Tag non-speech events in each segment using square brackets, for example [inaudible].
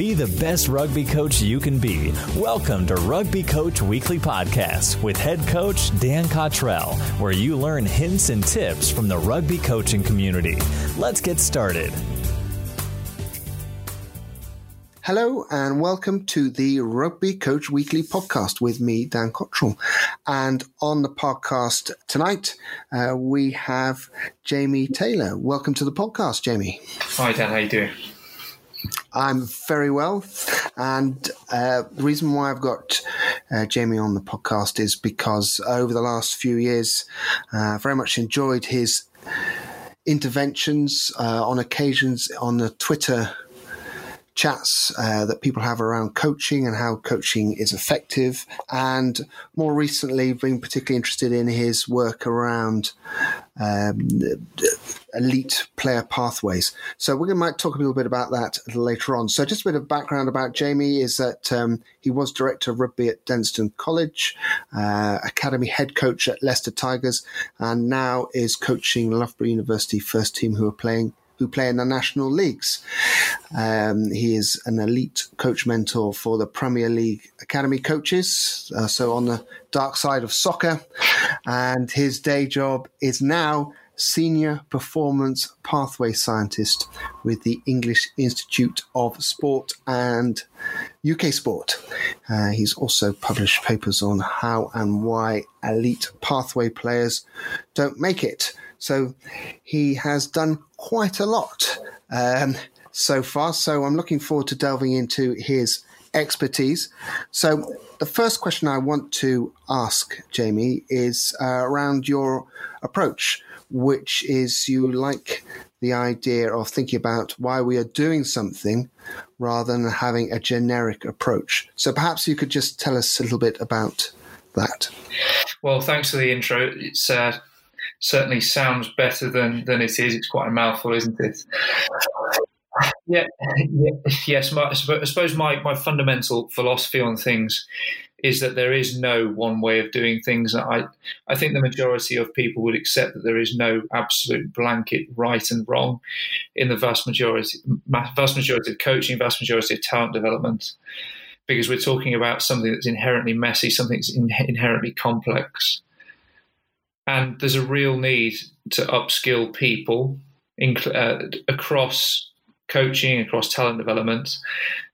Be the best rugby coach you can be. Welcome to Rugby Coach Weekly Podcast with head coach Dan Cottrell, where you learn hints and tips from the rugby coaching community. Let's get started. Hello and welcome to the Rugby Coach Weekly podcast with me, Dan Cottrell. And on the podcast tonight, uh, we have Jamie Taylor. Welcome to the podcast, Jamie. Hi, Dan. How you doing? I'm very well. And uh, the reason why I've got uh, Jamie on the podcast is because over the last few years, I uh, very much enjoyed his interventions uh, on occasions on the Twitter chats uh, that people have around coaching and how coaching is effective. And more recently, been particularly interested in his work around um, elite player pathways. So we might talk a little bit about that later on. So just a bit of background about Jamie is that um, he was director of rugby at Denstone College, uh, academy head coach at Leicester Tigers, and now is coaching Loughborough University first team who are playing who play in the national leagues. Um, he is an elite coach mentor for the Premier League academy coaches, uh, so on the dark side of soccer. And his day job is now Senior Performance Pathway Scientist with the English Institute of Sport and UK Sport. Uh, he's also published papers on how and why elite pathway players don't make it. So he has done quite a lot um, so far. So I'm looking forward to delving into his expertise. So the first question I want to ask Jamie is uh, around your approach, which is you like the idea of thinking about why we are doing something rather than having a generic approach. So perhaps you could just tell us a little bit about that. Well, thanks for the intro. It's uh, certainly sounds better than than it is. It's quite a mouthful, isn't it? Yeah, yes. My, I suppose my, my fundamental philosophy on things is that there is no one way of doing things. I I think the majority of people would accept that there is no absolute blanket right and wrong in the vast majority vast majority of coaching, vast majority of talent development, because we're talking about something that's inherently messy, something that's in, inherently complex. And there's a real need to upskill people in, uh, across coaching, across talent development,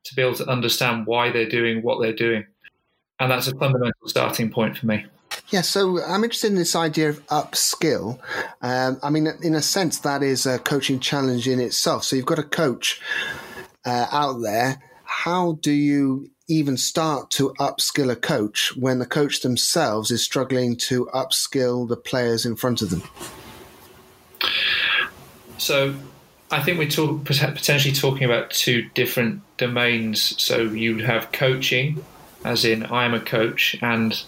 to be able to understand why they're doing what they're doing. And that's a fundamental starting point for me. Yeah, so I'm interested in this idea of upskill. Um, I mean, in a sense, that is a coaching challenge in itself. So you've got a coach uh, out there. How do you even start to upskill a coach when the coach themselves is struggling to upskill the players in front of them? So, I think we're talk, potentially talking about two different domains. So, you would have coaching, as in I am a coach and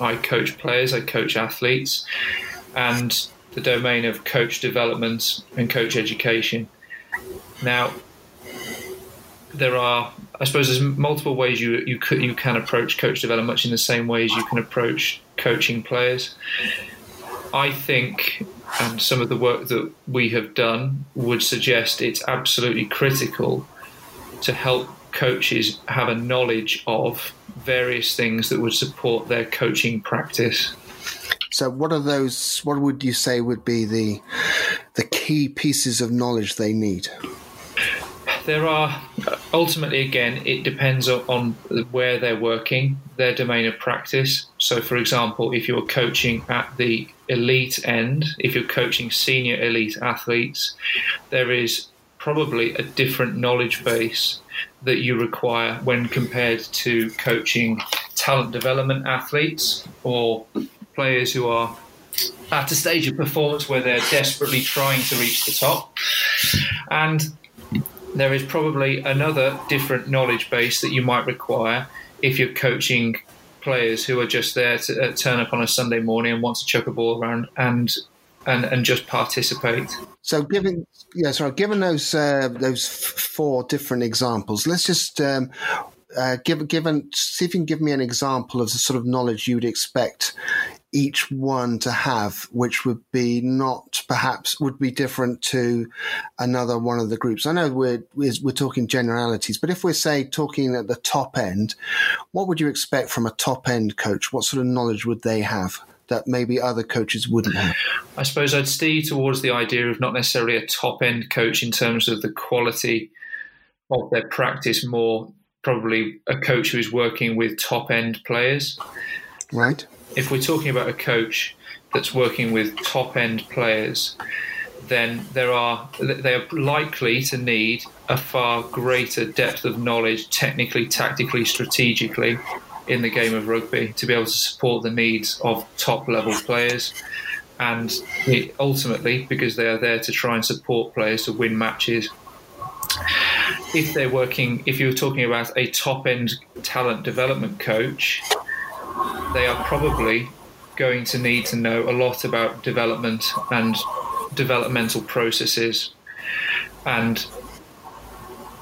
I coach players, I coach athletes, and the domain of coach development and coach education. Now, there are I suppose there's multiple ways you you could, you can approach coach development much in the same way as you can approach coaching players. I think, and some of the work that we have done would suggest it's absolutely critical to help coaches have a knowledge of various things that would support their coaching practice. So, what are those? What would you say would be the the key pieces of knowledge they need? There are ultimately again it depends on where they're working their domain of practice. So for example if you're coaching at the elite end if you're coaching senior elite athletes there is probably a different knowledge base that you require when compared to coaching talent development athletes or players who are at a stage of performance where they're desperately trying to reach the top. And there is probably another different knowledge base that you might require if you're coaching players who are just there to uh, turn up on a Sunday morning and want to chuck a ball around and and and just participate. So, given yeah, sorry, given those uh, those four different examples, let's just um, uh, give given see if you can give me an example of the sort of knowledge you would expect each one to have, which would be not perhaps would be different to another one of the groups? I know we're we're talking generalities, but if we're say talking at the top end, what would you expect from a top end coach? What sort of knowledge would they have? That maybe other coaches wouldn't have. I suppose I'd steer towards the idea of not necessarily a top end coach in terms of the quality of their practice, more probably a coach who's working with top end players. Right if we're talking about a coach that's working with top end players, then there are they are likely to need a far greater depth of knowledge, technically, tactically, strategically, in the game of rugby to be able to support the needs of top level players. And ultimately, because they are there to try and support players to win matches. If they're working, if you're talking about a top end talent development coach, they are probably going to need to know a lot about development and developmental processes and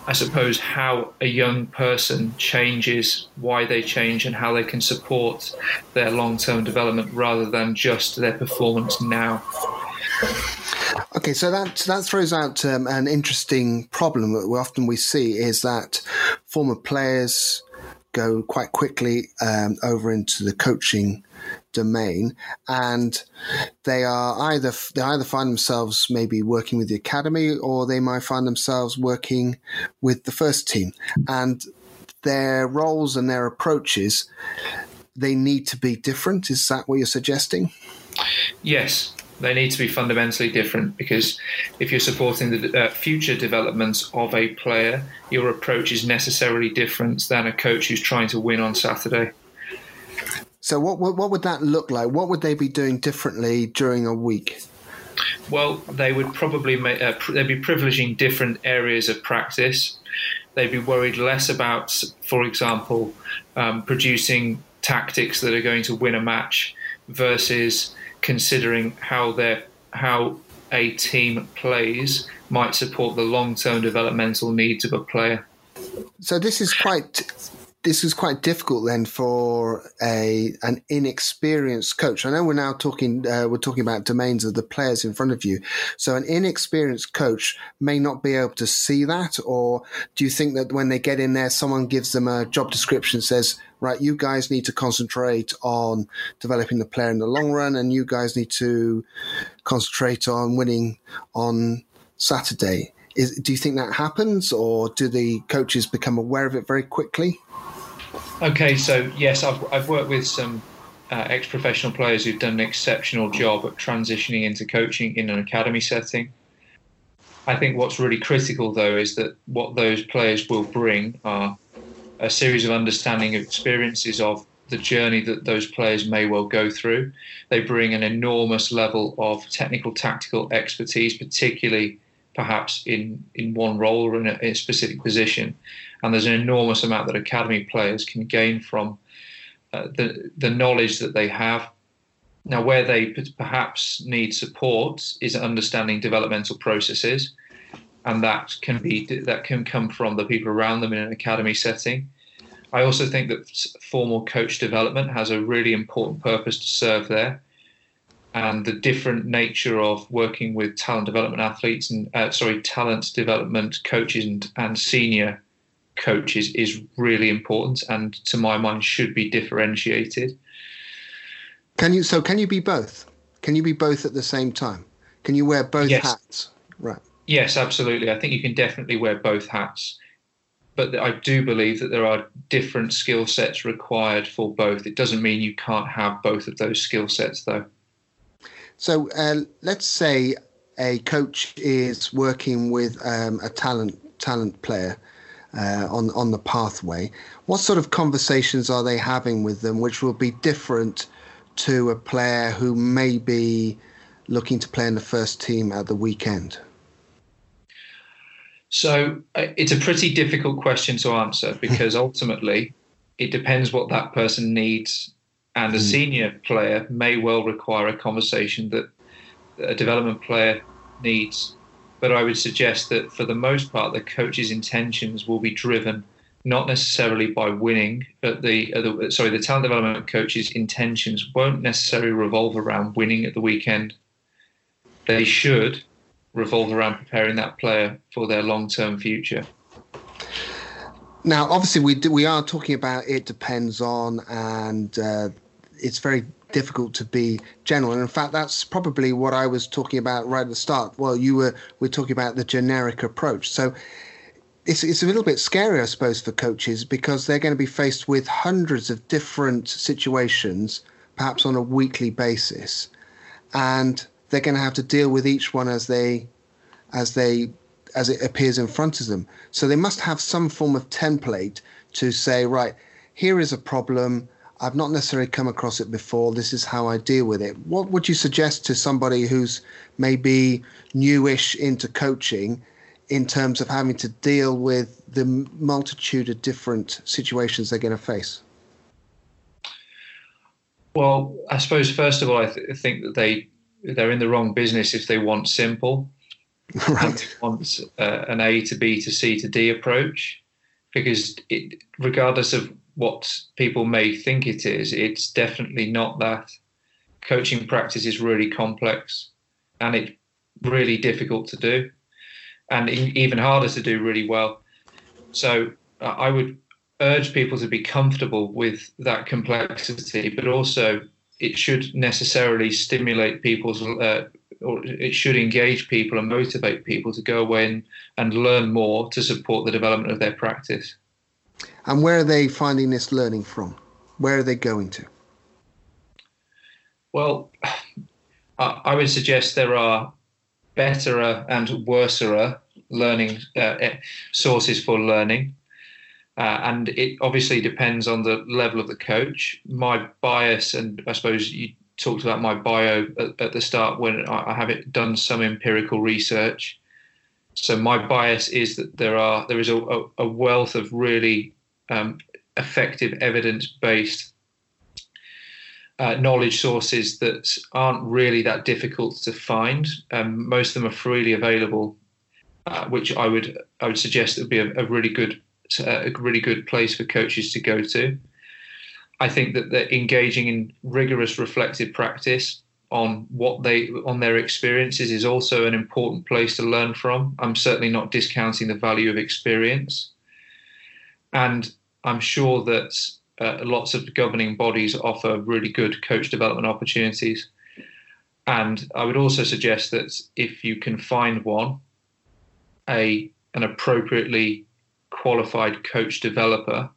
I suppose how a young person changes, why they change, and how they can support their long term development rather than just their performance now. Okay, so that that throws out um, an interesting problem that often we see is that former players go quite quickly um, over into the coaching domain, and they are either they either find themselves maybe working with the academy, or they might find themselves working with the first team, and their roles and their approaches they need to be different. Is that what you're suggesting? Yes, they need to be fundamentally different because if you're supporting the uh, future developments of a player, your approach is necessarily different than a coach who's trying to win on Saturday. So, what, what, what would that look like? What would they be doing differently during a week? Well, they would probably make, uh, they'd be privileging different areas of practice. They'd be worried less about, for example, um, producing tactics that are going to win a match versus considering how their how a team plays might support the long-term developmental needs of a player. So this is quite this is quite difficult then for a an inexperienced coach. I know we're now talking uh, we're talking about domains of the players in front of you. So an inexperienced coach may not be able to see that, or do you think that when they get in there, someone gives them a job description says, right, you guys need to concentrate on developing the player in the long run, and you guys need to concentrate on winning on Saturday. Is, do you think that happens, or do the coaches become aware of it very quickly? Okay, so yes, I've, I've worked with some uh, ex professional players who've done an exceptional job at transitioning into coaching in an academy setting. I think what's really critical, though, is that what those players will bring are a series of understanding experiences of the journey that those players may well go through. They bring an enormous level of technical, tactical expertise, particularly perhaps in, in one role or in a, in a specific position and there's an enormous amount that academy players can gain from uh, the the knowledge that they have. Now, where they perhaps need support is understanding developmental processes, and that can be that can come from the people around them in an academy setting. I also think that formal coach development has a really important purpose to serve there, and the different nature of working with talent development athletes and uh, sorry talent development coaches and, and senior coach is, is really important and to my mind should be differentiated. Can you so can you be both? Can you be both at the same time? Can you wear both yes. hats? Right. Yes, absolutely. I think you can definitely wear both hats. But I do believe that there are different skill sets required for both. It doesn't mean you can't have both of those skill sets, though. So uh, let's say a coach is working with um, a talent talent player uh, on on the pathway. What sort of conversations are they having with them, which will be different to a player who may be looking to play in the first team at the weekend? So uh, it's a pretty difficult question to answer because [laughs] ultimately it depends what that person needs. And a hmm. senior player may well require a conversation that a development player needs but I would suggest that for the most part, the coach's intentions will be driven not necessarily by winning, but the, uh, the sorry, the talent development coach's intentions won't necessarily revolve around winning at the weekend. They should revolve around preparing that player for their long-term future. Now, obviously, we do, we are talking about it depends on, and uh, it's very difficult to be general. And in fact, that's probably what I was talking about right at the start. Well, you were we're talking about the generic approach. So it's it's a little bit scary, I suppose, for coaches because they're going to be faced with hundreds of different situations, perhaps on a weekly basis, and they're going to have to deal with each one as they as they as it appears in front of them. So they must have some form of template to say, right, here is a problem. I've not necessarily come across it before. This is how I deal with it. What would you suggest to somebody who's maybe newish into coaching in terms of having to deal with the multitude of different situations they're going to face? Well, I suppose first of all, I th- think that they they're in the wrong business if they want simple. [laughs] right. Want uh, an A to B to C to D approach, because it, regardless of what people may think it is, it's definitely not that. Coaching practice is really complex, and it's really difficult to do and even harder to do really well. So I would urge people to be comfortable with that complexity, but also it should necessarily stimulate people's, uh, or it should engage people and motivate people to go away and, and learn more to support the development of their practice. And where are they finding this learning from? Where are they going to? Well, I would suggest there are betterer and worserer learning uh, eh, sources for learning. Uh, and it obviously depends on the level of the coach. My bias, and I suppose you talked about my bio at, at the start when I, I have it done some empirical research. So my bias is that there are there is a, a wealth of really um, effective evidence-based uh, knowledge sources that aren't really that difficult to find. Um, most of them are freely available, uh, which I would I would suggest would be a, a really good uh, a really good place for coaches to go to. I think that they're engaging in rigorous reflective practice on what they on their experiences is also an important place to learn from. I'm certainly not discounting the value of experience, and I'm sure that uh, lots of governing bodies offer really good coach development opportunities. And I would also suggest that if you can find one, a an appropriately qualified coach developer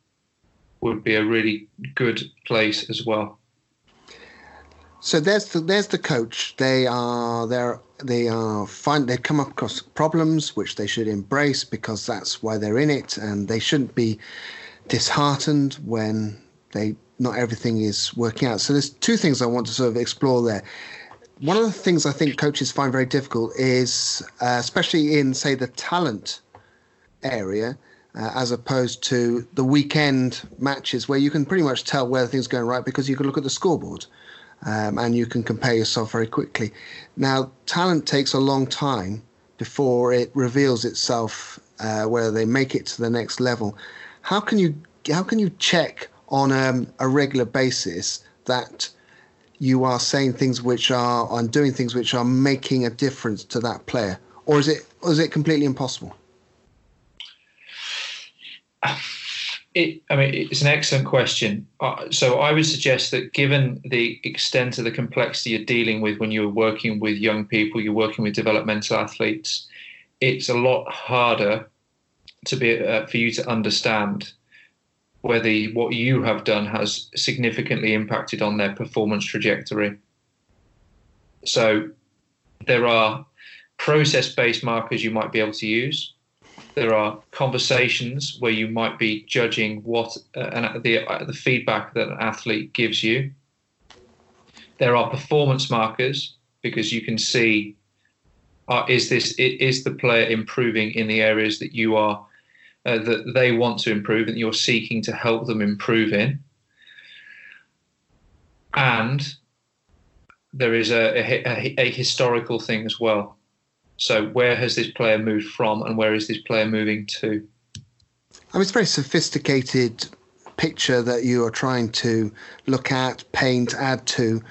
would be a really good place as well. So there's the there's the coach. They are they're they are find they come across problems which they should embrace because that's why they're in it, and they shouldn't be disheartened when they not everything is working out. So there's two things I want to sort of explore there. One of the things I think coaches find very difficult is, uh, especially in say the talent area, uh, as opposed to the weekend matches where you can pretty much tell where things are going right because you can look at the scoreboard um, and you can compare yourself very quickly. Now, talent takes a long time before it reveals itself uh, whether they make it to the next level how can you how can you check on um, a regular basis that you are saying things which are and doing things which are making a difference to that player, or is it or is it completely impossible? It, I mean, it's an excellent question. Uh, so I would suggest that given the extent of the complexity you're dealing with when you're working with young people, you're working with developmental athletes, it's a lot harder to be uh, for you to understand whether what you have done has significantly impacted on their performance trajectory. So there are process-based markers you might be able to use. There are conversations where you might be judging what uh, the uh, the feedback that an athlete gives you. There are performance markers because you can see uh, is this is the player improving in the areas that you are uh, that they want to improve and you're seeking to help them improve in. And there is a, a, a, historical thing as well. So, where has this player moved from and where is this player moving to? I mean, it's a very sophisticated picture that you are trying to look at, paint, add to,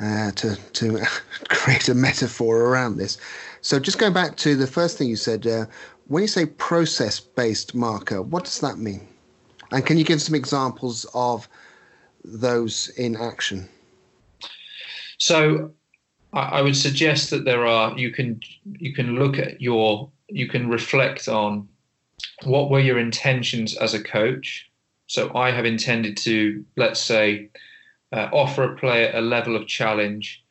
uh, to to [laughs] create a metaphor around this. So, just going back to the first thing you said, uh, when you say process-based marker, what does that mean? And can you give some examples of those in action? So, I would suggest that there are you can you can look at your you can reflect on what were your intentions as a coach. So I have intended to let's say uh, offer a player a level of challenge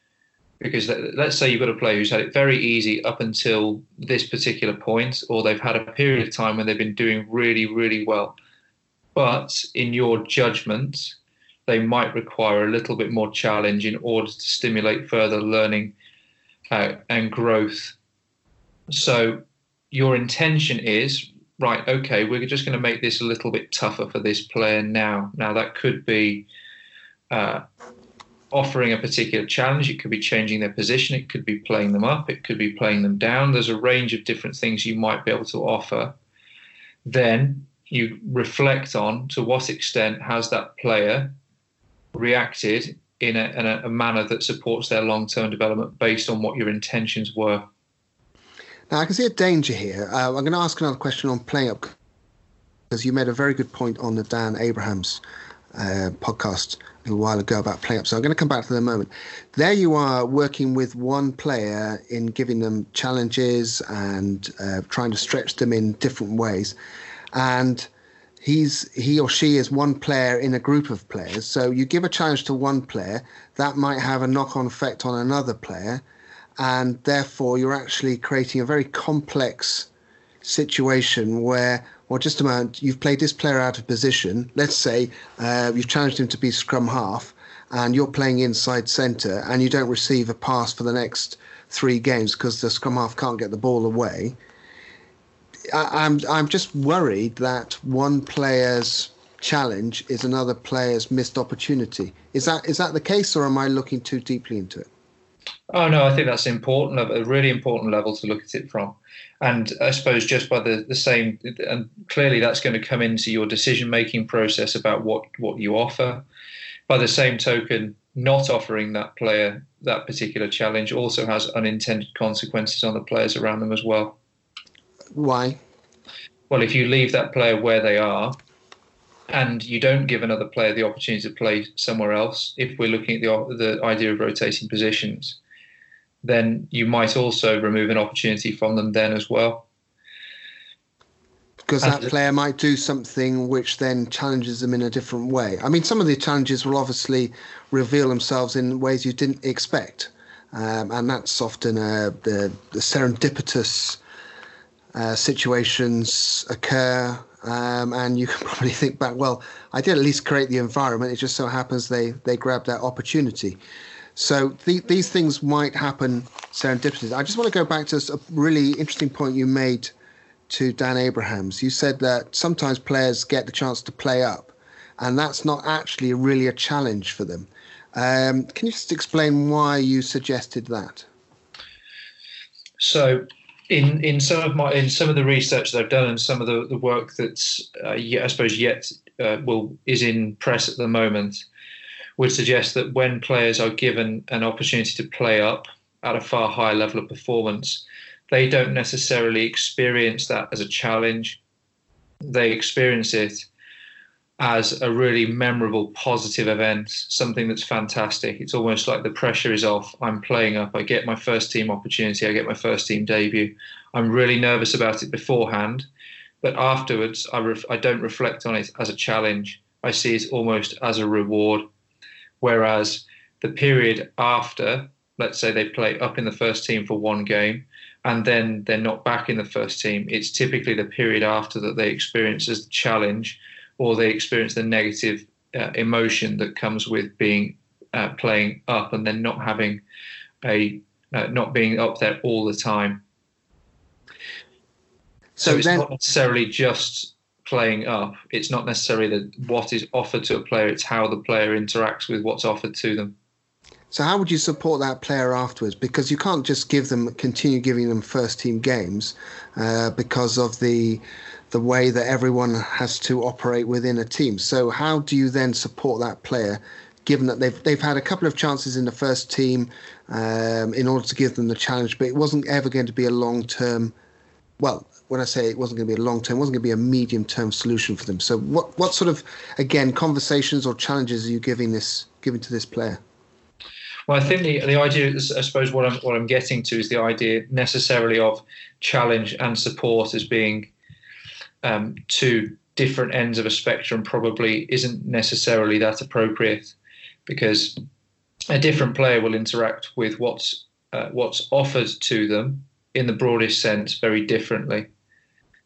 because let's say you've got a player who's had it very easy up until this particular point, or they've had a period of time when they've been doing really really well, but in your judgment they might require a little bit more challenge in order to stimulate further learning uh, and growth. So, your intention is right, okay, we're just going to make this a little bit tougher for this player now. Now, that could be uh, offering a particular challenge, it could be changing their position, it could be playing them up, it could be playing them down. There's a range of different things you might be able to offer. Then you reflect on to what extent has that player reacted in a, in a, manner that supports their long term development based on what your intentions were. Now, I can see a danger here. Uh, I'm going to ask another question on play up because you made a very good point on the Dan Abrahams uh, podcast a while ago about play up. So I'm going to come back to that in a moment. There you are working with one player in giving them challenges and uh, trying to stretch them in different ways. And he's he or she is one player in a group of players. So you give a challenge to one player, that might have a knock-on effect on another player, and therefore you're actually creating a very complex situation where, well, just a moment, you've played this player out of position. Let's say uh, you've challenged him to be scrum half, and you're playing inside centre, and you don't receive a pass for the next three games because the scrum half can't get the ball away I, I'm, I'm just worried that one player's challenge is another player's missed opportunity. Is that is that the case, or am I looking too deeply into it? Oh no, I think that's important, a really important level to look at it from. And I suppose just by the, the same, and clearly that's going to come into your decision making process about what, what you offer. By the same token, not offering that player that particular challenge also has unintended consequences on the players around them as well. Why? Well, if you leave that player where they are and you don't give another player the opportunity to play somewhere else, if we're looking at the, the idea of rotating positions, then you might also remove an opportunity from them then as well. Because that player might do something which then challenges them in a different way. I mean, some of the challenges will obviously reveal themselves in ways you didn't expect. Um, and that's often uh, the, the serendipitous uh, situations occur, um, and you can [laughs] probably think back, well, I did at least create the environment. It just so happens they they grabbed that opportunity. So the, these things might happen serendipitously. I just want to go back to a really interesting point you made to Dan Abrahams. You said that sometimes players get the chance to play up, and that's not actually really a challenge for them. Um, can you just explain why you suggested that? So in in some of my in some of the research that I've done and some of the, the work that's uh, yet, I suppose yet uh, will is in press at the moment would suggest that when players are given an opportunity to play up at a far higher level of performance, they don't necessarily experience that as a challenge. They experience it as a really memorable, positive event, something that's fantastic. It's almost like the pressure is off. I'm playing up. I get my first team opportunity. I get my first team debut. I'm really nervous about it beforehand, but afterwards, I, ref- I don't reflect on it as a challenge. I see it almost as a reward. Whereas the period after, let's say they play up in the first team for one game, and then they're not back in the first team, it's typically the period after that they experience as the challenge or they experience the negative uh, emotion that comes with being uh, playing up and then not having a uh, not being up there all the time. So, so it's then, not necessarily just playing up. It's not necessarily the, what is offered to a player. It's how the player interacts with what's offered to them. So how would you support that player afterwards? Because you can't just give them continue giving them first team games uh, because of the the way that everyone has to operate within a team. So how do you then support that player, given that they've they've had a couple of chances in the first team um, in order to give them the challenge, but it wasn't ever going to be a long term. Well, when I say it wasn't going to be a long term, it wasn't going to be a medium term solution for them. So what what sort of again conversations or challenges are you giving this giving to this player? Well, I think the the idea, is, I suppose, what I'm what I'm getting to is the idea necessarily of challenge and support as being um, two different ends of a spectrum. Probably isn't necessarily that appropriate because a different player will interact with what's uh, what's offered to them in the broadest sense very differently.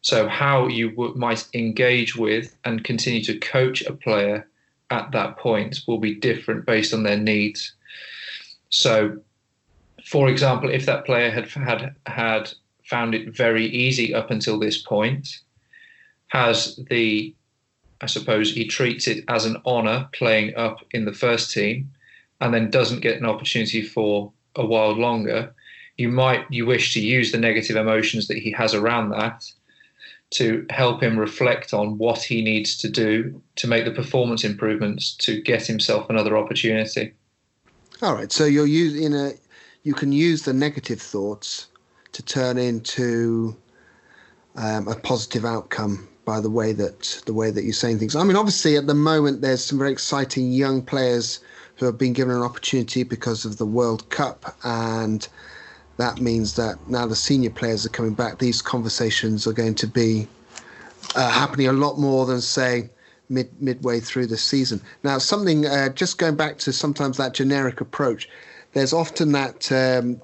So how you w- might engage with and continue to coach a player at that point will be different based on their needs. So, for example, if that player had had had found it very easy up until this point, has the I suppose he treats it as an honour playing up in the first team, and then doesn't get an opportunity for a while longer. You might you wish to use the negative emotions that he has around that to help him reflect on what he needs to do to make the performance improvements to get himself another opportunity. All right. So you're using a, you can use the negative thoughts to turn into um, a positive outcome by the way that the way that you're saying things. I mean, obviously, at the moment, there's some very exciting young players who have been given an opportunity because of the World Cup, and that means that now the senior players are coming back. These conversations are going to be uh, happening a lot more than say mid midway through the season. Now, something uh, just going back to sometimes that generic approach. There's often that um,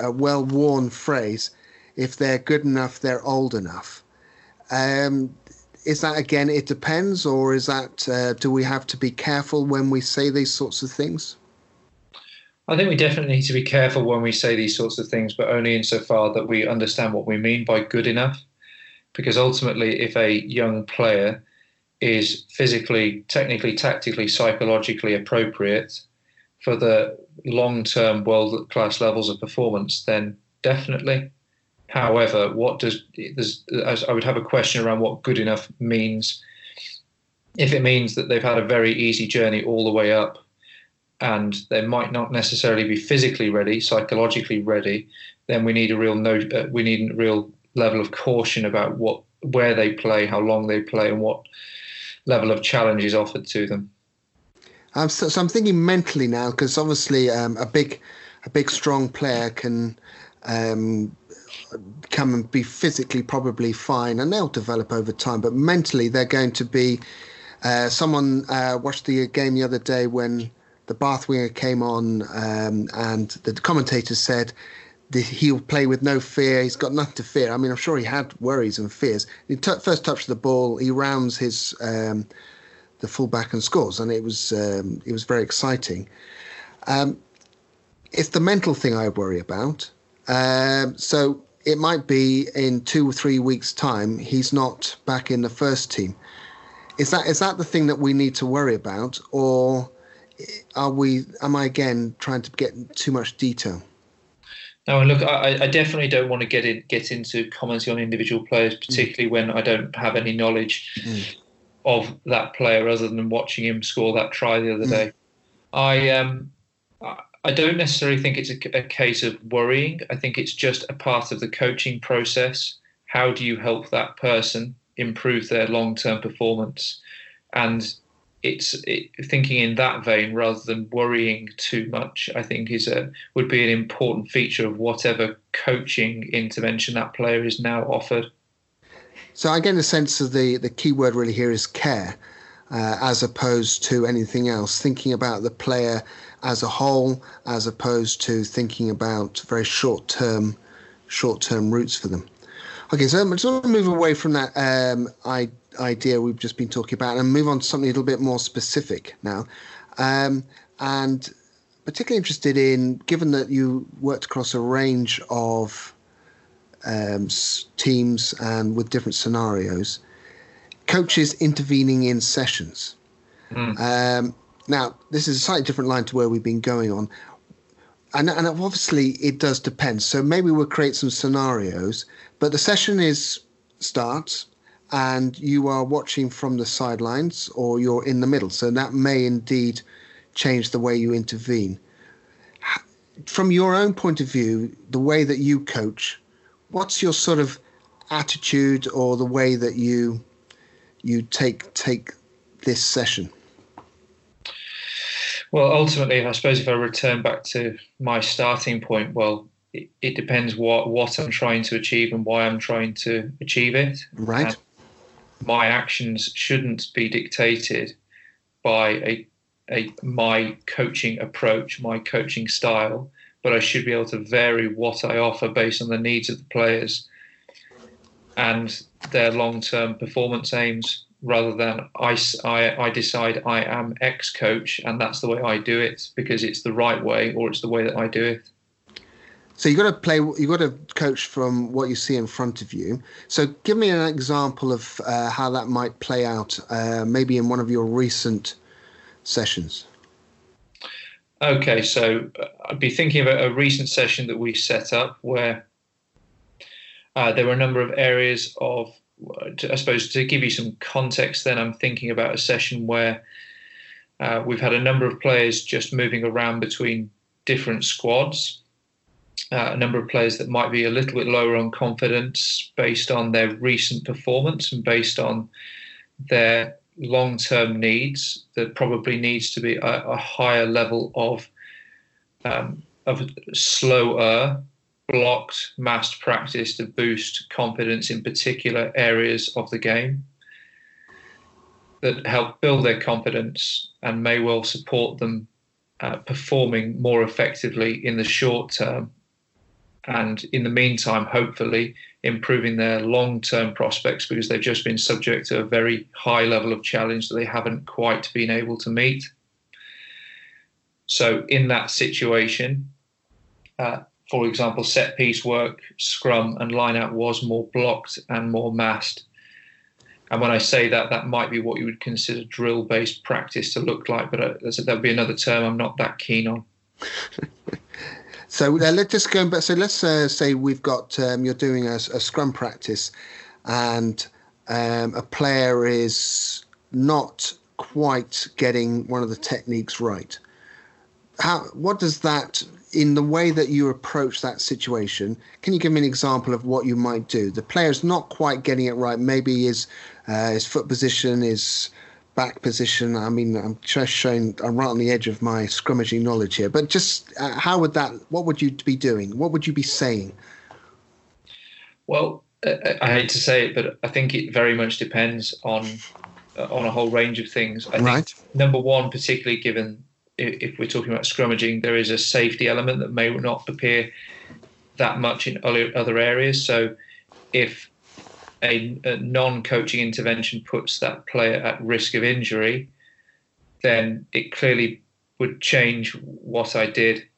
well-worn phrase: "If they're good enough, they're old enough." Um, is that again? It depends, or is that uh, do we have to be careful when we say these sorts of things? I think we definitely need to be careful when we say these sorts of things, but only insofar that we understand what we mean by good enough. Because ultimately, if a young player is physically, technically, tactically, psychologically appropriate for the long term world class levels of performance, then definitely. However, what does I would have a question around what good enough means. If it means that they've had a very easy journey all the way up, and they might not necessarily be physically ready, psychologically ready, then we need a real no, uh, we need a real level of caution about what where they play, how long they play, and what level of challenge is offered to them. Um, so, so I'm thinking mentally now, because obviously um, a big, a big strong player can um, come and be physically probably fine, and they'll develop over time. But mentally, they're going to be. Uh, someone uh, watched the game the other day when the Bath winger came on, um, and the commentator said he'll play with no fear. He's got nothing to fear. I mean, I'm sure he had worries and fears. He t- first touched the ball, he rounds his um, the fullback and scores, and it was um, it was very exciting. Um, it's the mental thing I worry about. Um, so it might be in two or three weeks' time he's not back in the first team. Is that is that the thing that we need to worry about, or are we? Am I again trying to get too much detail? No, look, I, I, definitely don't want to get in, get into commenting on individual players, mm. particularly mm. when I don't have any knowledge mm. of that player other than watching him score that try the other mm. day. I um, I don't necessarily think it's a, a, case of worrying. I think it's just a part of the coaching process. How do you help that person improve their long term performance? And it's it, thinking in that vein rather than worrying too much. I think is a would be an important feature of whatever coaching intervention that player is now offered. So I get the sense of the the key word really here is care, uh, as opposed to anything else. Thinking about the player as a whole, as opposed to thinking about very short term short term routes for them. Okay, so I just want to move away from that um, I idea we've just been talking about and move on to something a little bit more specific now. Um, and particularly interested in, given that you worked across a range of um, teams and with different scenarios, coaches intervening in sessions. Mm. Um, now, this is a slightly different line to where we've been going on. And, and obviously, it does depend. So maybe we'll create some scenarios, but the session is starts and you are watching from the sidelines or you're in the middle. So that may indeed change the way you intervene. From your own point of view, the way that you coach, what's your sort of attitude or the way that you you take take this session? Well, ultimately, I suppose if I return back to my starting point, well, it, it depends what what I'm trying to achieve and why I'm trying to achieve it. Right. And my actions shouldn't be dictated by a, a my coaching approach, my coaching style, but I should be able to vary what I offer based on the needs of the players and their long-term performance aims rather than I, I, I decide I am X coach and that's the way I do it because it's the right way or it's the way that I do it. So you've got to play. You've got to coach from what you see in front of you. So give me an example of uh, how that might play out, uh, maybe in one of your recent sessions. Okay, so uh, I'd be thinking of a, a recent session that we set up where uh, there were a number of areas of, I suppose, to give you some context. Then I'm thinking about a session where uh, we've had a number of players just moving around between different squads uh, a number of players that might be a little bit lower on confidence based on their recent performance and based on their long term needs. That probably needs to be a, a higher level of um, of slower, blocked, massed practice to boost confidence in particular areas of the game that help build their confidence and may well support them uh, performing more effectively in the short term and in the meantime, hopefully improving their long term prospects because they've just been subject to a very high level of challenge that they haven't quite been able to meet. So, in that situation, uh, for example, set piece work, scrum, and line out was more blocked and more massed. And when I say that, that might be what you would consider drill based practice to look like, but uh, there'll be another term I'm not that keen on. [laughs] So uh, let's just go back. So let's uh, say we've got um, you're doing a, a, scrum practice, and um, a player is not quite getting one of the techniques right. How? What does that? In the way that you approach that situation, can you give me an example of what you might do? The player's not quite getting it right. Maybe his uh, his foot position is back position. I mean, I'm just showing I'm right on the edge of my scrummaging knowledge here. But just uh, how would that? What would you be doing? What would you be saying? Well, I hate to say it, but I think it very much depends on uh, on a whole range of things. I right. think number one, particularly given if we're talking about scrummaging, there is a safety element that may not appear that much in other areas. So if a, a non coaching intervention puts that player at risk of injury, then it clearly would change what I did.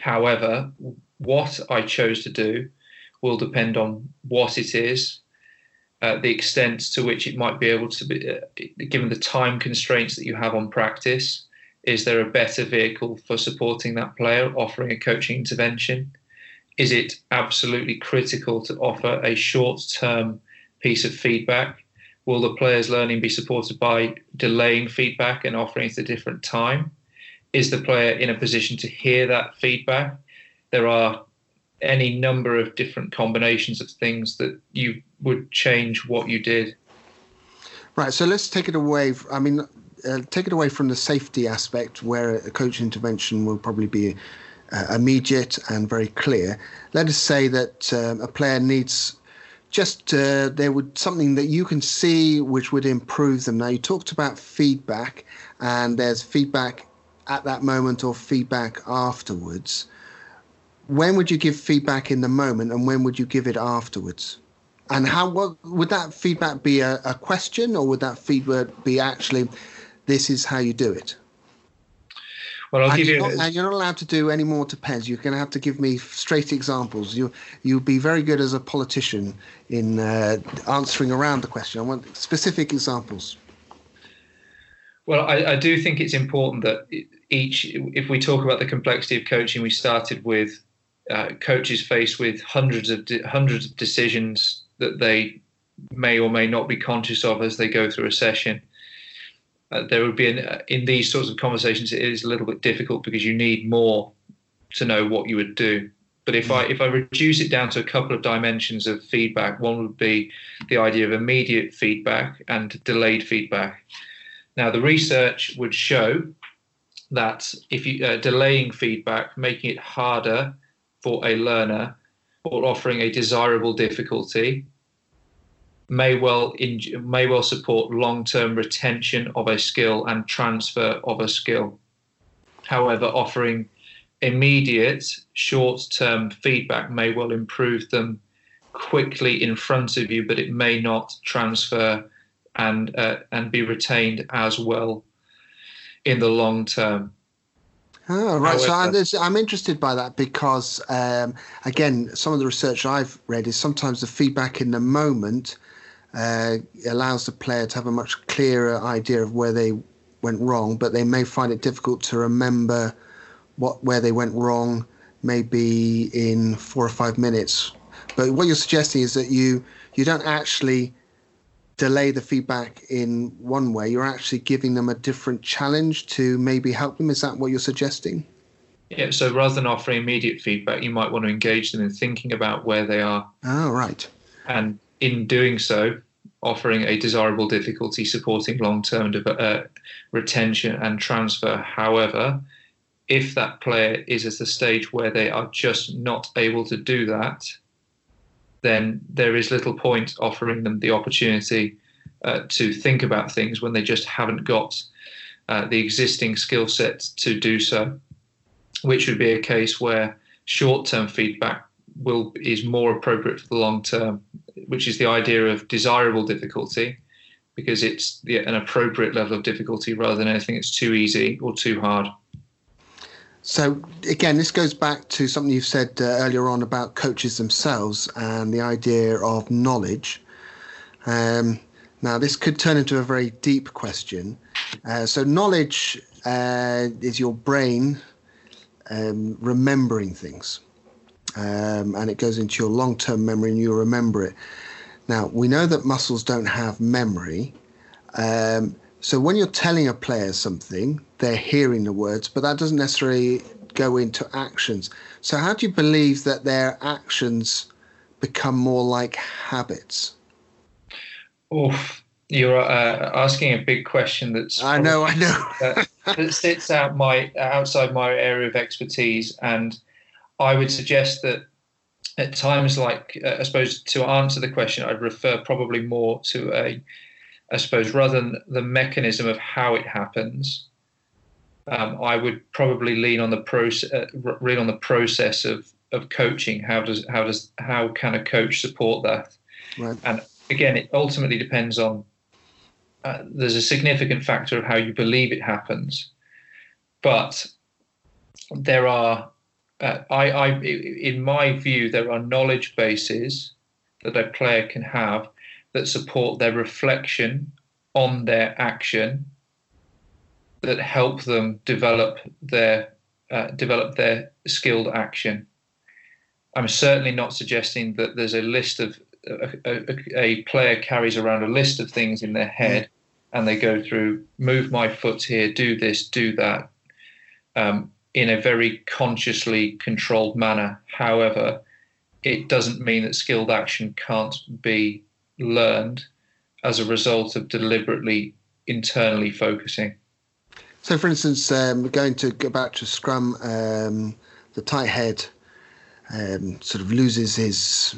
However, what I chose to do will depend on what it is, uh, the extent to which it might be able to be, uh, given the time constraints that you have on practice. Is there a better vehicle for supporting that player, offering a coaching intervention? is it absolutely critical to offer a short term piece of feedback? Will the player's learning be supported by delaying feedback and offering it at a different time? Is the player in a position to hear that feedback? There are any number of different combinations of things that you would change what you did. Right. So let's take it away. I mean, uh, take it away from the safety aspect, where a coach intervention will probably be uh, immediate and very clear. Let us say that um, a player needs just uh, there would something that you can see which would improve them. Now you talked about feedback, and there's feedback at that moment or feedback afterwards. When would you give feedback in the moment, and when would you give it afterwards? And how what, would that feedback be a, a question, or would that feedback be actually, this is how you do it? Well, I'll and give you. You're not, you're not allowed to do any more to Pez. You're going to have to give me straight examples. You you'll be very good as a politician in uh, answering around the question. I want specific examples. Well, I, I, do think it's important that each, if we talk about the complexity of coaching, we started with uh, coaches faced with hundreds of de- hundreds of decisions that they may or may not be conscious of as they go through a session. Uh, there would be an, uh, in these sorts of conversations it is a little bit difficult because you need more to know what you would do. But if I if I reduce it down to a couple of dimensions of feedback, one would be the idea of immediate feedback and delayed feedback. Now, the research would show that if you uh, delaying feedback, making it harder for a learner, or offering a desirable difficulty, may well in, may well support long-term retention of a skill and transfer of a skill. However, offering immediate short-term feedback may well improve them quickly in front of you, but it may not transfer and uh, and be retained as well in the long term. Oh, right. However, so I'm, I'm, interested by that because, um, again, some of the research I've read is sometimes the feedback in the moment uh, allows the player to have a much clearer idea of where they went wrong, but they may find it difficult to remember what where they went wrong, maybe in four or five minutes. But what you're suggesting is that you you don't actually delay the feedback in one way, you're actually giving them a different challenge to maybe help them. Is that what you're suggesting? Yeah, so rather than offering immediate feedback, you might want to engage them in thinking about where they are. Oh, right. And in doing so, offering a desirable difficulty supporting long term uh, retention and transfer. However, if that player is at a stage where they are just not able to do that, then there is little point offering them the opportunity uh, to think about things when they just haven't got uh, the existing skill set to do so, which would be a case where short-term feedback will is more appropriate for the long term, which is the idea of desirable difficulty, because it's the, an appropriate level of difficulty rather than anything that's too easy or too hard. So again, this goes back to something you've said uh, earlier on about coaches themselves and the idea of knowledge. Um, now, this could turn into a very deep question. Uh, so, knowledge uh, is your brain um, remembering things, um, and it goes into your long-term memory, and you remember it. Now, we know that muscles don't have memory. Um, so when you're telling a player something, they're hearing the words, but that doesn't necessarily go into actions. So how do you believe that their actions become more like habits? Oh, you're uh, asking a big question. That's I know, I know. that, that sits out my outside my area of expertise, and I would suggest that at times like uh, I suppose to answer the question, I'd refer probably more to a I suppose, rather than the mechanism of how it happens, um, I would probably lean on the process, uh, lean on the process of of coaching. How does how does how can a coach support that? Right. And again, it ultimately depends on. Uh, there's a significant factor of how you believe it happens, but there are. Uh, I, I, in my view, there are knowledge bases that a player can have that support their reflection on their action that help them develop their uh, develop their skilled action. I'm certainly not suggesting that there's a list of a, a, a, player carries around a list of things in their head and they go through move my foot here, do this, do that, um, in a very consciously controlled manner. However, it doesn't mean that skilled action can't be learned as a result of deliberately internally focusing. So, for instance, um, going to go back to Scrum, um, the tight head um, sort of loses his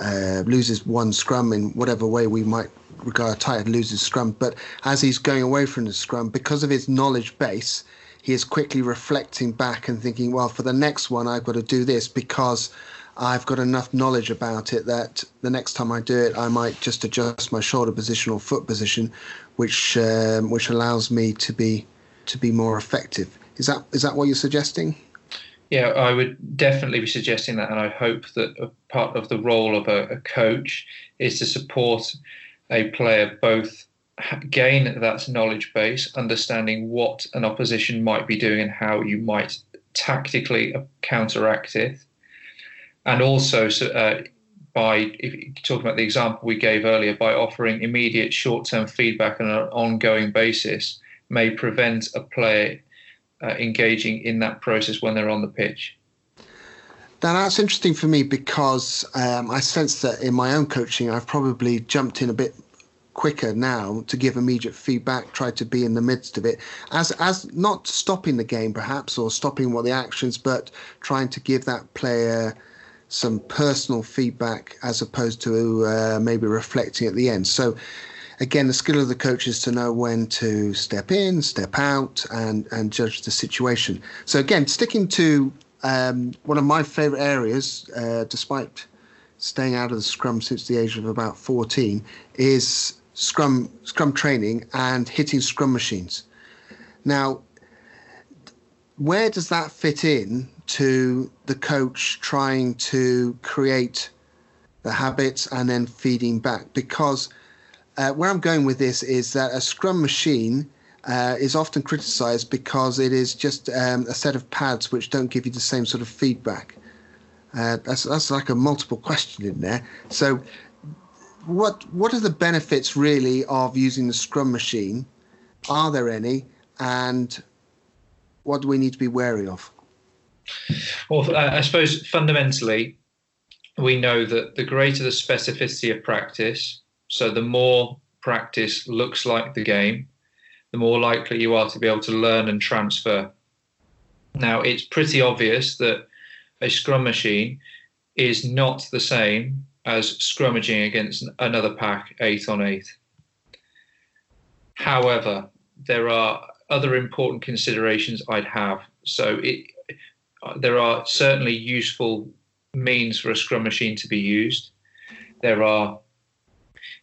uh, loses one scrum in whatever way we might regard tight head loses scrum. But as he's going away from the scrum, because of his knowledge base, he is quickly reflecting back and thinking, well, for the next one, I've got to do this because I've got enough knowledge about it that the next time I do it, I might just adjust my shoulder position or foot position, which um, which allows me to be to be more effective. Is that is that what you're suggesting? Yeah, I would definitely be suggesting that, and I hope that part of the role of a, a coach is to support a player both gain that knowledge base, understanding what an opposition might be doing and how you might tactically counteract it, and also uh, by if talking about the example we gave earlier, by offering immediate short-term feedback on an ongoing basis, may prevent a player uh, engaging in that process when they're on the pitch. Now that's interesting for me because um, I sense that in my own coaching, I've probably jumped in a bit quicker now to give immediate feedback, try to be in the midst of it, as as not stopping the game perhaps or stopping what the actions, but trying to give that player some personal feedback as opposed to uh, maybe reflecting at the end. So again, the skill of the coach is to know when to step in, step out, and and judge the situation. So again, sticking to um, one of my favourite areas, uh, despite staying out of the scrum since the age of about 14, is scrum scrum training and hitting scrum machines. Now, where does that fit in to the coach trying to create the habits and then feeding back? Because uh, where I'm going with this is that a scrum machine uh, is often criticized because it is just um, a set of pads which don't give you the same sort of feedback. Uh, that's, that's like a multiple question in there. So, what what are the benefits really of using the Scrum machine? Are there any? And what do we need to be wary of? Well, I suppose fundamentally, we know that the greater the specificity of practice, so the more practice looks like the game, the more likely you are to be able to learn and transfer. Now, it's pretty obvious that a scrum machine is not the same as scrummaging against another pack eight on eight. However, there are other important considerations I'd have. So it, there are certainly useful means for a scrum machine to be used. There are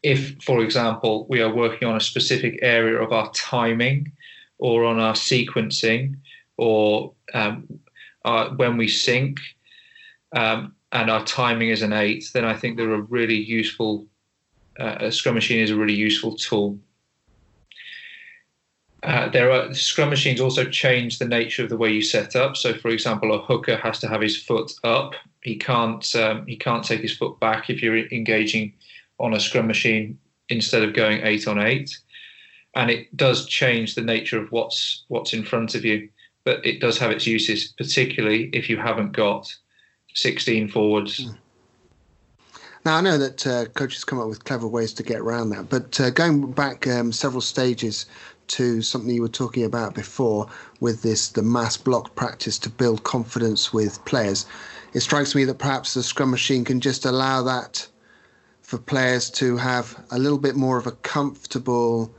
if, for example, we are working on a specific area of our timing or on our sequencing or um, our, when we sync um, and our timing is an eight, then I think they're a really useful, uh, a Scrum machine is a really useful tool. Uh, there are scrum machines also change the nature of the way you set up. So, for example, a hooker has to have his foot up. He can't um, he can't take his foot back if you're engaging on a scrum machine instead of going eight on eight. And it does change the nature of what's what's in front of you, but it does have its uses, particularly if you haven't got 16 forwards. Hmm. Now I know that uh, coaches come up with clever ways to get around that, but uh, going back um, several stages to something you were talking about before with this the mass block practice to build confidence with players, it strikes me that perhaps the scrum machine can just allow that for players to have a little bit more of a comfortable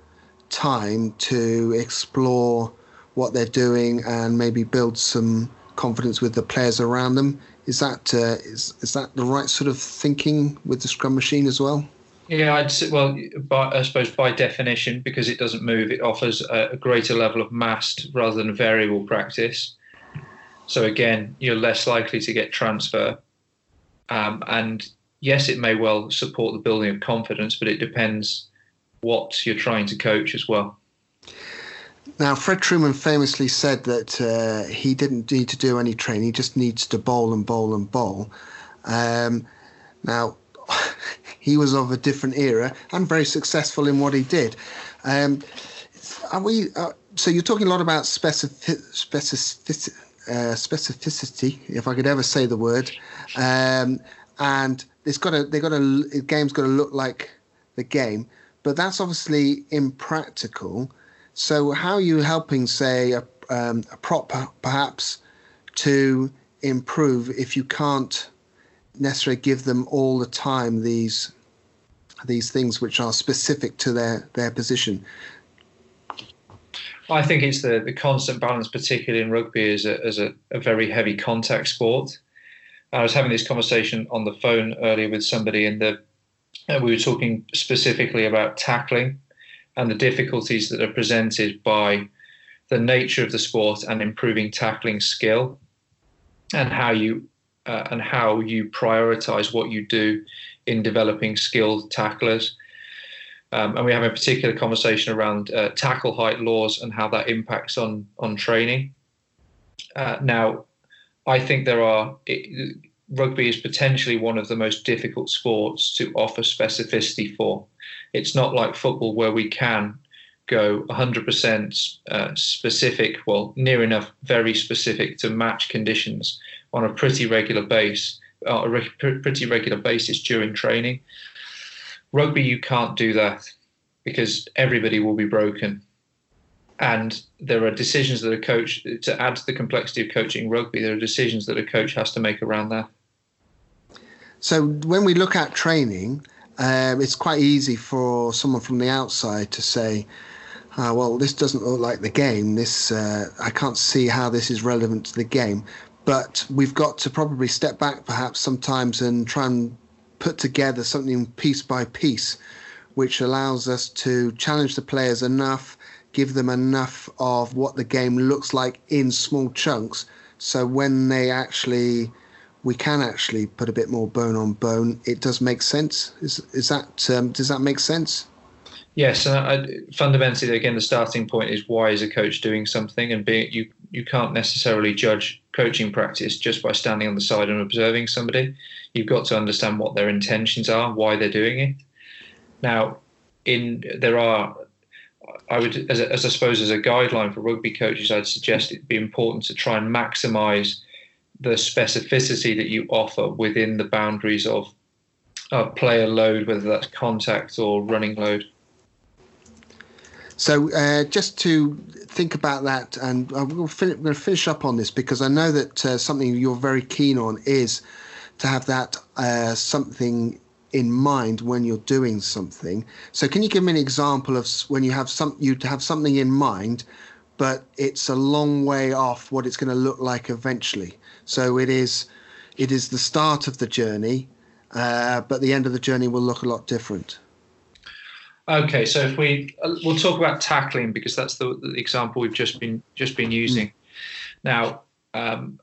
time to explore what they're doing and maybe build some confidence with the players around them. Is that uh, is is that the right sort of thinking with the Scrum machine as well? Yeah, I'd say, well, by, I suppose by definition, because it doesn't move, it offers a, a greater level of massed rather than variable practice. So again, you're less likely to get transfer, um, and yes, it may well support the building of confidence, but it depends what you're trying to coach as well. Now, Fred Trueman famously said that uh, he didn't need to do any training; he just needs to bowl and bowl and bowl. Um, now, [laughs] he was of a different era and very successful in what he did. Um, are we? Uh, so you're talking a lot about specific, specific, uh, specificity, if I could ever say the word, um, and it's got to they got to the game's got to look like the game, but that's obviously impractical. So how are you helping, say, a, um, a prop perhaps to improve if you can't necessarily give them all the time these these things which are specific to their their position? I think it's the, the constant balance, particularly in rugby, as a, as a, a very heavy contact sport. I was having this conversation on the phone earlier with somebody, and the and we were talking specifically about tackling and the difficulties that are presented by the nature of the sport and improving tackling skill, and how you uh, and how you prioritize what you do in developing skilled tacklers. Um, and we have a particular conversation around uh, tackle height laws and how that impacts on on training. Uh, now, I think there are rugby is potentially one of the most difficult sports to offer specificity for. It's not like football where we can go 100% uh, specific, well, near enough very specific to match conditions on a pretty regular base, uh, a re- pretty regular basis during training. Rugby, you can't do that because everybody will be broken. And there are decisions that a coach, to add to the complexity of coaching rugby, there are decisions that a coach has to make around that. So when we look at training, um, it's quite easy for someone from the outside to say, uh, well, this doesn't look like the game. This uh, I can't see how this is relevant to the game. But we've got to probably step back, perhaps sometimes, and try and put together something piece by piece, which allows us to challenge the players enough, give them enough of what the game looks like in small chunks, so when they actually we can actually put a bit more bone on bone. It does make sense. Is is that um, does that make sense? Yes, and I, fundamentally, again, the starting point is why is a coach doing something, and being you you can't necessarily judge coaching practice just by standing on the side and observing somebody. You've got to understand what their intentions are, why they're doing it. Now, in there are, I would as, as I suppose as a guideline for rugby coaches, I'd suggest it'd be important to try and maximise the specificity that you offer within the boundaries of, of player load, whether that's contact or running load. So uh, just to think about that, and we're going to finish up on this because I know that uh, something you're very keen on is to have that uh, something in mind when you're doing something. So can you give me an example of when you have some you have something in mind, but it's a long way off what it's going to look like eventually. So it is it is the start of the journey, uh, but the end of the journey will look a lot different. Okay, so if we uh, we'll talk about tackling because that's the, the example we've just been just been using. Mm. Now, um,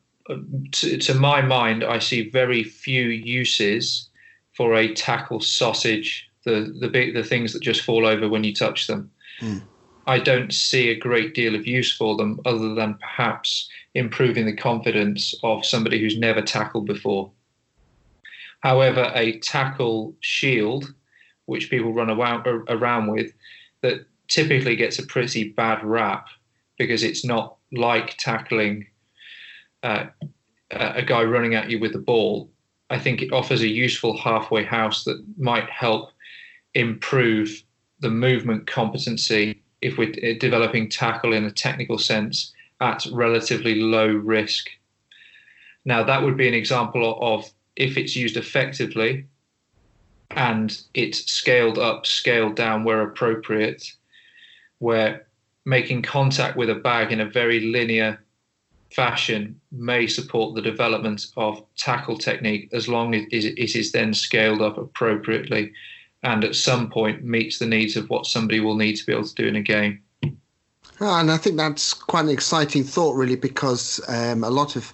to, to, my mind, I see very few uses for a tackle sausage, the the big the things that just fall over when you touch them. Mm. I don't see a great deal of use for them other than perhaps improving the confidence of somebody who's never tackled before. However, a tackle shield which people run around with, that typically gets a pretty bad rap because it's not like tackling uh, a guy running at you with the ball. I think it offers a useful halfway house that might help improve the movement competency if we're uh, developing tackle in a technical sense at relatively low risk. Now, that would be an example of if it's used effectively, and it's scaled up, scaled down where appropriate, where making contact with a bag in a very linear fashion may support the development of tackle technique as long as it is then scaled up appropriately and at some point meets the needs of what somebody will need to be able to do in a game. Ah, and I think that's quite an exciting thought, really, because um, a lot of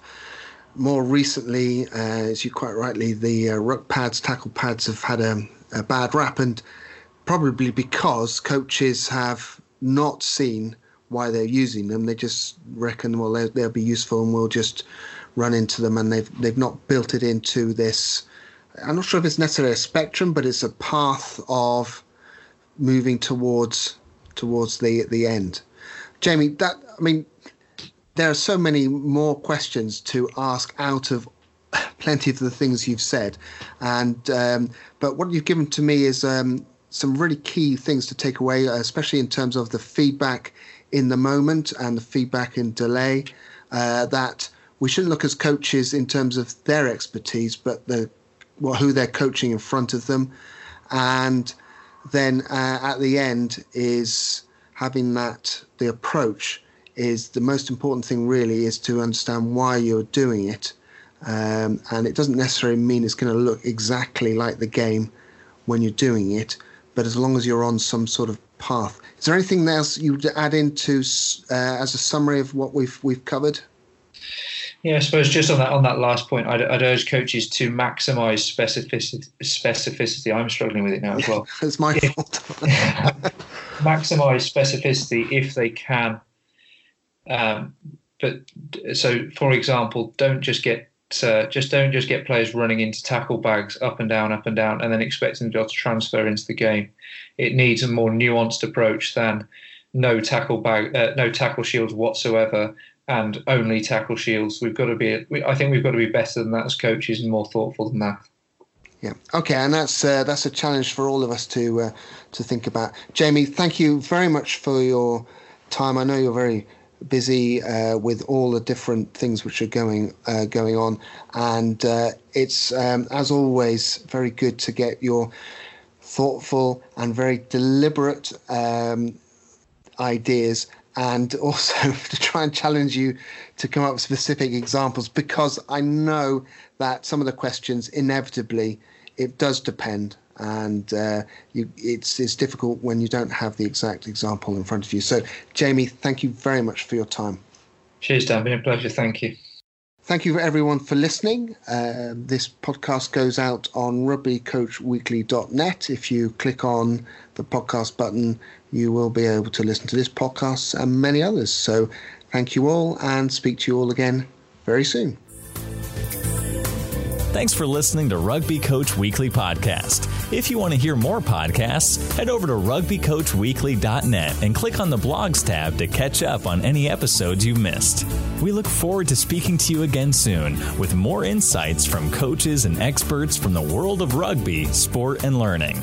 more recently, uh, as you quite rightly, the uh, ruck pads, tackle pads have had a, a, bad rap, and probably because coaches have not seen why they're using them. They just reckon, well, they'll, they'll be useful, and we'll just run into them, and they've they've not built it into this. I'm not sure if it's necessarily a spectrum, but it's a path of moving towards towards the the end. Jamie, that I mean, there are so many more questions to ask out of [laughs] plenty of the things you've said, and um, but what you've given to me is um, some really key things to take away, especially in terms of the feedback in the moment and the feedback in delay. Uh, that we shouldn't look as coaches in terms of their expertise, but the well, who they're coaching in front of them, and then uh, at the end is having that the approach is the most important thing really is to understand why you're doing it. Um, and it doesn't necessarily mean it's going to look exactly like the game when you're doing it, but as long as you're on some sort of path. Is there anything else you would add into uh, as a summary of what we've we've covered? Yeah, I suppose just on that on that last point, I'd, I'd urge coaches to maximise specificity, specificity. I'm struggling with it now as well. [laughs] it's my fault. [laughs] maximise specificity if they can um, but so, for example, don't just get uh, just don't just get players running into tackle bags up and down, up and down, and then expecting them to be able to transfer into the game. It needs a more nuanced approach than no tackle bag, uh, no tackle shields whatsoever, and only tackle shields. We've got to be. I think we've got to be better than that as coaches and more thoughtful than that. Yeah. Okay, and that's uh, that's a challenge for all of us to uh, to think about. Jamie, thank you very much for your time. I know you're very busy uh, with all the different things which are going uh, going on, and uh, it's um, as always very good to get your thoughtful and very deliberate um, ideas and [laughs] also to try and challenge you to come up with specific examples because I know that some of the questions inevitably it does depend and uh, you, it's it's difficult when you don't have the exact example in front of you. So, Jamie, thank you very much for your time. Cheers, Dan. Been a pleasure. Thank you. Thank you everyone for listening. Uh, this podcast goes out on rugbycoachweekly.net. If you click on the podcast button, you will be able to listen to this podcast and many others. So thank you all and speak to you all again very soon. Thanks for listening to Rugby Coach Weekly Podcast. If you want to hear more podcasts, head over to rugbycoachweekly.net and click on the blogs tab to catch up on any episodes you missed. We look forward to speaking to you again soon with more insights from coaches and experts from the world of rugby, sport, and learning.